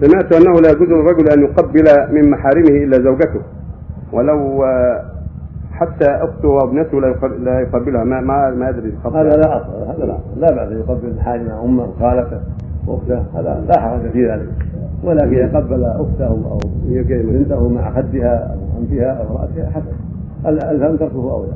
سمعت أنه لا يجوز للرجل أن يقبل من محارمه إلا زوجته ولو آه، حتى أخته وابنته لا لا يقبلها. ما ما ما أدري هذا لا اصل هذا لا لا بأس يقبل حاجة أمه وخالته واخته هذا لا حرج في ذلك. ولكن إذا قبل أخته أو بنته مع خدها أو أنفها أو راسها حسن الفم تركه اولى